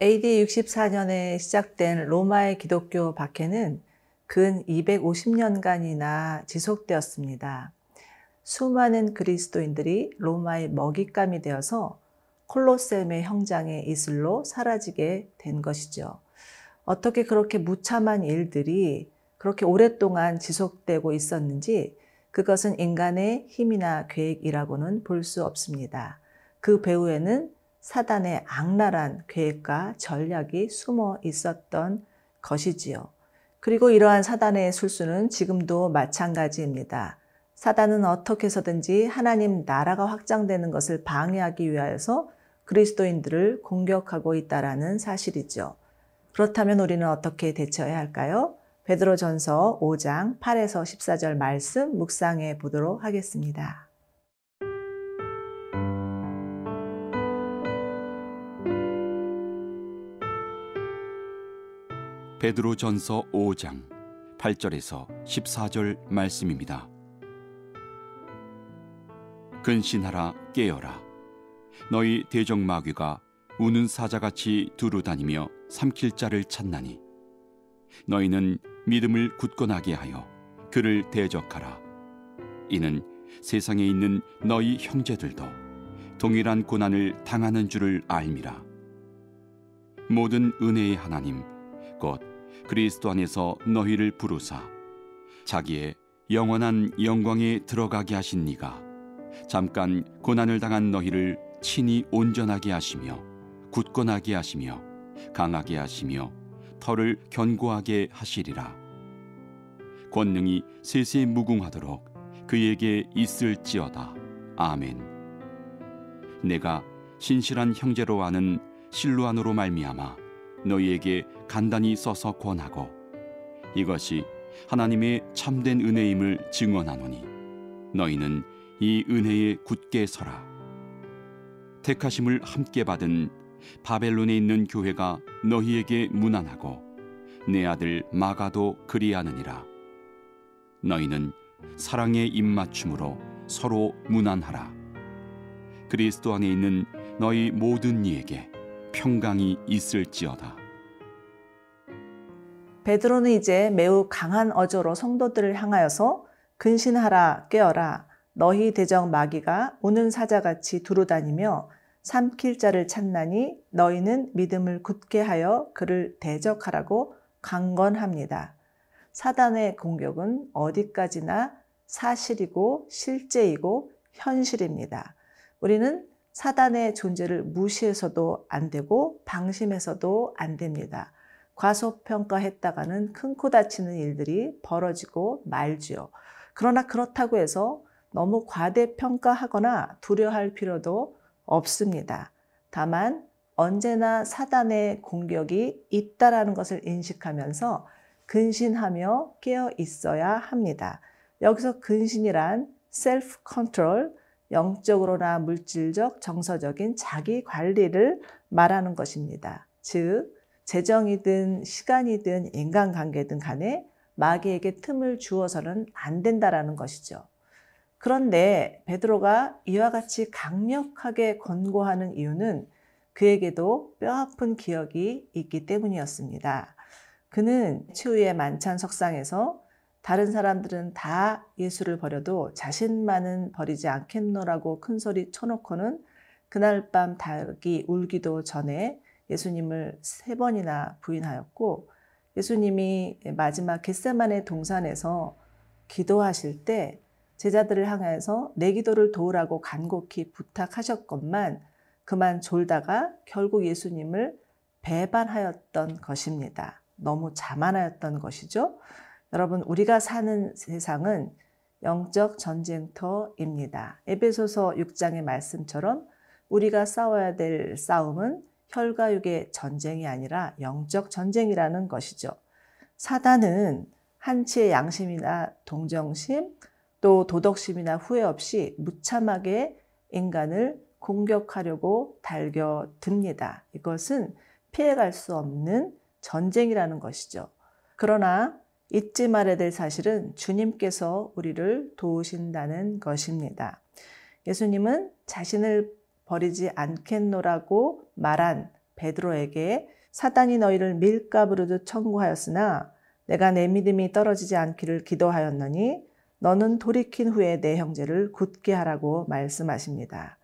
AD 64년에 시작된 로마의 기독교 박해는 근 250년간이나 지속되었습니다. 수많은 그리스도인들이 로마의 먹잇감이 되어서 콜로세움의 형장의 이슬로 사라지게 된 것이죠. 어떻게 그렇게 무참한 일들이 그렇게 오랫동안 지속되고 있었는지 그것은 인간의 힘이나 계획이라고는 볼 수 없습니다. 그 배후에는 사단의 악랄한 계획과 전략이 숨어 있었던 것이지요. 그리고 이러한 사단의 술수는 지금도 마찬가지입니다. 사단은 어떻게 해서든지 하나님 나라가 확장되는 것을 방해하기 위하여서 그리스도인들을 공격하고 있다라는 사실이죠. 그렇다면 우리는 어떻게 대처해야 할까요? 베드로전서 5장 8에서 14절 말씀 묵상해 보도록 하겠습니다. 베드로전서 5장 8절에서 14절 말씀입니다. 근신하라 깨어라. 너희 대적 마귀가 우는 사자같이 두루 다니며 삼킬 자를 찾나니 너희는 믿음을 굳건하게 하여 그를 대적하라. 이는 세상에 있는 너희 형제들도 동일한 고난을 당하는 줄을 알미라. 모든 은혜의 하나님 곧 그리스도 안에서 너희를 부르사 자기의 영원한 영광에 들어가게 하신 니가 잠깐 고난을 당한 너희를 친히 온전하게 하시며 굳건하게 하시며 강하게 하시며 털을 견고하게 하시리라. 권능이 세세 무궁하도록 그에게 있을지어다. 아멘. 내가 신실한 형제로 아는 실루안으로 말미암아 너희에게 간단히 써서 권하고 이것이 하나님의 참된 은혜임을 증언하노니 너희는 이 은혜에 굳게 서라. 택하심을 함께 받은 바벨론에 있는 교회가 너희에게 무난하고 내 아들 마가도 그리하느니라. 너희는 사랑의 입맞춤으로 서로 무난하라. 그리스도 안에 있는 너희 모든 이에게 평강이 있을지어다. 베드로는 이제 매우 강한 어조로 성도들을 향하여서 근신하라 깨어라 너희 대적 마귀가 오는 사자같이 두루다니며 삼킬 자를 찾나니 너희는 믿음을 굳게 하여 그를 대적하라고 강건합니다. 사단의 공격은 어디까지나 사실이고 실제이고 현실입니다. 우리는 사단의 존재를 무시해서도 안 되고 방심해서도 안 됩니다. 과소평가했다가는 큰 코 다치는 일들이 벌어지고 말지요. 그러나 그렇다고 해서 너무 과대평가하거나 두려워할 필요도 없습니다. 다만 언제나 사단의 공격이 있다라는 것을 인식하면서 근신하며 깨어 있어야 합니다. 여기서 근신이란 self control, 영적으로나 물질적, 정서적인 자기 관리를 말하는 것입니다. 즉, 재정이든 시간이든 인간관계든 간에 마귀에게 틈을 주어서는 안 된다라는 것이죠. 그런데 베드로가 이와 같이 강력하게 권고하는 이유는 그에게도 뼈아픈 기억이 있기 때문이었습니다. 그는 치유의 만찬 석상에서 다른 사람들은 다 예수를 버려도 자신만은 버리지 않겠노라고 큰 소리 쳐놓고는 그날 밤 닭이 울기도 전에 예수님을 세 번이나 부인하였고 예수님이 마지막 겟세만의 동산에서 기도하실 때 제자들을 향해서 내 기도를 도우라고 간곡히 부탁하셨건만 그만 졸다가 결국 예수님을 배반하였던 것입니다. 너무 자만하였던 것이죠. 여러분, 우리가 사는 세상은 영적 전쟁터입니다. 에베소서 6장의 말씀처럼 우리가 싸워야 될 싸움은 혈과 육의 전쟁이 아니라 영적 전쟁이라는 것이죠. 사단은 한치의 양심이나 동정심, 또 도덕심이나 후회 없이 무참하게 인간을 공격하려고 달겨듭니다. 이것은 피해갈 수 없는 전쟁이라는 것이죠. 그러나 잊지 말아야 될 사실은 주님께서 우리를 도우신다는 것입니다. 예수님은 자신을 버리지 않겠노라고 말한 베드로에게 사단이 너희를 밀가부르듯 청구하였으나 내가 내 믿음이 떨어지지 않기를 기도하였노니 너는 돌이킨 후에 내 형제를 굳게 하라고 말씀하십니다.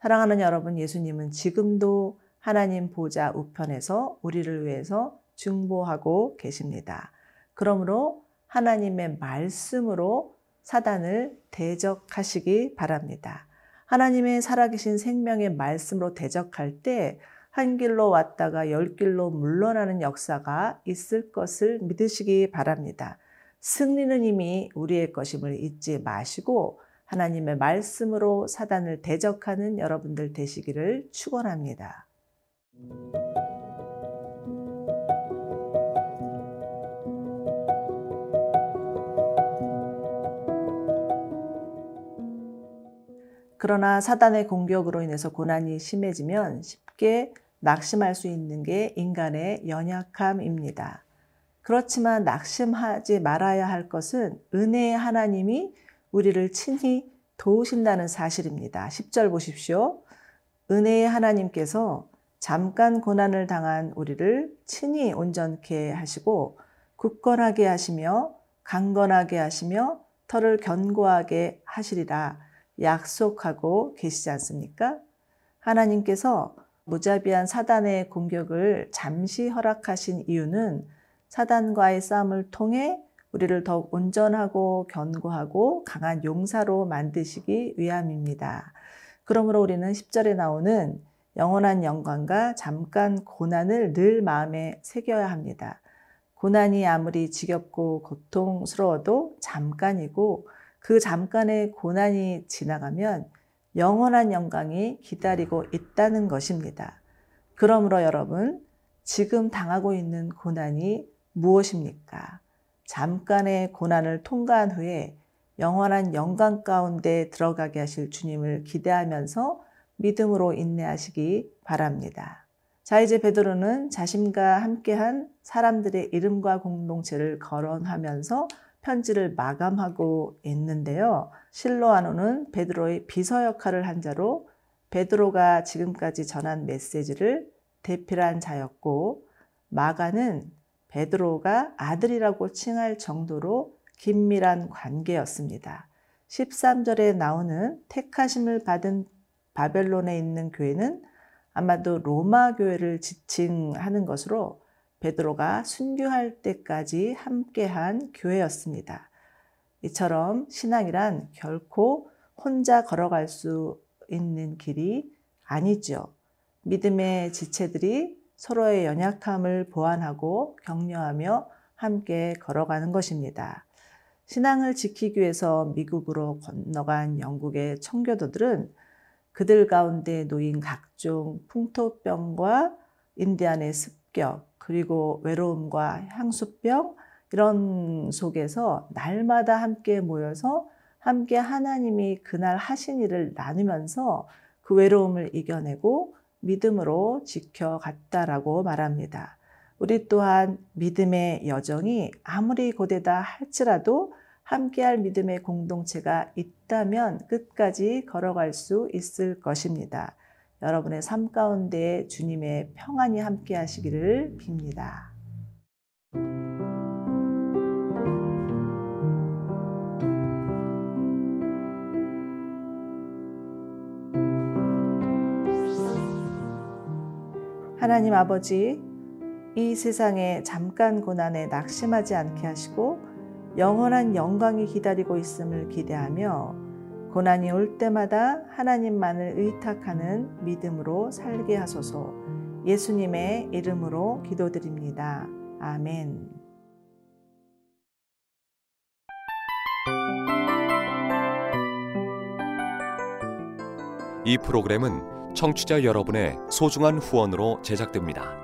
사랑하는 여러분, 예수님은 지금도 하나님 보좌 우편에서 우리를 위해서 중보하고 계십니다. 그러므로 하나님의 말씀으로 사단을 대적하시기 바랍니다. 하나님의 살아계신 생명의 말씀으로 대적할 때 한 길로 왔다가 열 길로 물러나는 역사가 있을 것을 믿으시기 바랍니다. 승리는 이미 우리의 것임을 잊지 마시고 하나님의 말씀으로 사단을 대적하는 여러분들 되시기를 축원합니다. 그러나 사단의 공격으로 인해서 고난이 심해지면 쉽게 낙심할 수 있는 게 인간의 연약함입니다. 그렇지만 낙심하지 말아야 할 것은 은혜의 하나님이 우리를 친히 도우신다는 사실입니다. 10절 보십시오. 은혜의 하나님께서 잠깐 고난을 당한 우리를 친히 온전케 하시고 굳건하게 하시며 강건하게 하시며 털을 견고하게 하시리라 약속하고 계시지 않습니까? 하나님께서 무자비한 사단의 공격을 잠시 허락하신 이유는 사단과의 싸움을 통해 우리를 더욱 온전하고 견고하고 강한 용사로 만드시기 위함입니다. 그러므로 우리는 10절에 나오는 영원한 영광과 잠깐 고난을 늘 마음에 새겨야 합니다. 고난이 아무리 지겹고 고통스러워도 잠깐이고 그 잠깐의 고난이 지나가면 영원한 영광이 기다리고 있다는 것입니다. 그러므로 여러분, 지금 당하고 있는 고난이 무엇입니까? 잠깐의 고난을 통과한 후에 영원한 영광 가운데 들어가게 하실 주님을 기대하면서 믿음으로 인내하시기 바랍니다. 자, 이제 베드로는 자신과 함께한 사람들의 이름과 공동체를 거론하면서 편지를 마감하고 있는데요. 실로아노는 베드로의 비서 역할을 한 자로 베드로가 지금까지 전한 메시지를 대필한 자였고 마가는 베드로가 아들이라고 칭할 정도로 긴밀한 관계였습니다. 13절에 나오는 택하심을 받은 바벨론에 있는 교회는 아마도 로마 교회를 지칭하는 것으로 베드로가 순교할 때까지 함께한 교회였습니다. 이처럼 신앙이란 결코 혼자 걸어갈 수 있는 길이 아니죠. 믿음의 지체들이 서로의 연약함을 보완하고 격려하며 함께 걸어가는 것입니다. 신앙을 지키기 위해서 미국으로 건너간 영국의 청교도들은 그들 가운데 놓인 각종 풍토병과 인디안의 습격, 그리고 외로움과 향수병, 이런 속에서 날마다 함께 모여서 함께 하나님이 그날 하신 일을 나누면서 그 외로움을 이겨내고 믿음으로 지켜갔다라고 말합니다. 우리 또한 믿음의 여정이 아무리 고되다 할지라도 함께할 믿음의 공동체가 있다면 끝까지 걸어갈 수 있을 것입니다. 여러분의 삶 가운데 주님의 평안이 함께 하시기를 빕니다. 하나님 아버지, 이 세상에 잠깐 고난에 낙심하지 않게 하시고 영원한 영광이 기다리고 있음을 기대하며 고난이 올 때마다 하나님만을 의탁하는 믿음으로 살게 하소서 예수님의 이름으로 기도드립니다. 아멘. 이 프로그램은 청취자 여러분의 소중한 후원으로 제작됩니다.